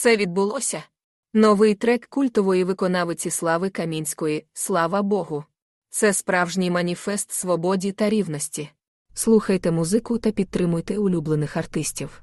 Це відбулося. Новий трек культової виконавиці Слави Камінської Слава Богу. Це справжній маніфест свободі та рівності. Слухайте музику та підтримуйте улюблених артистів.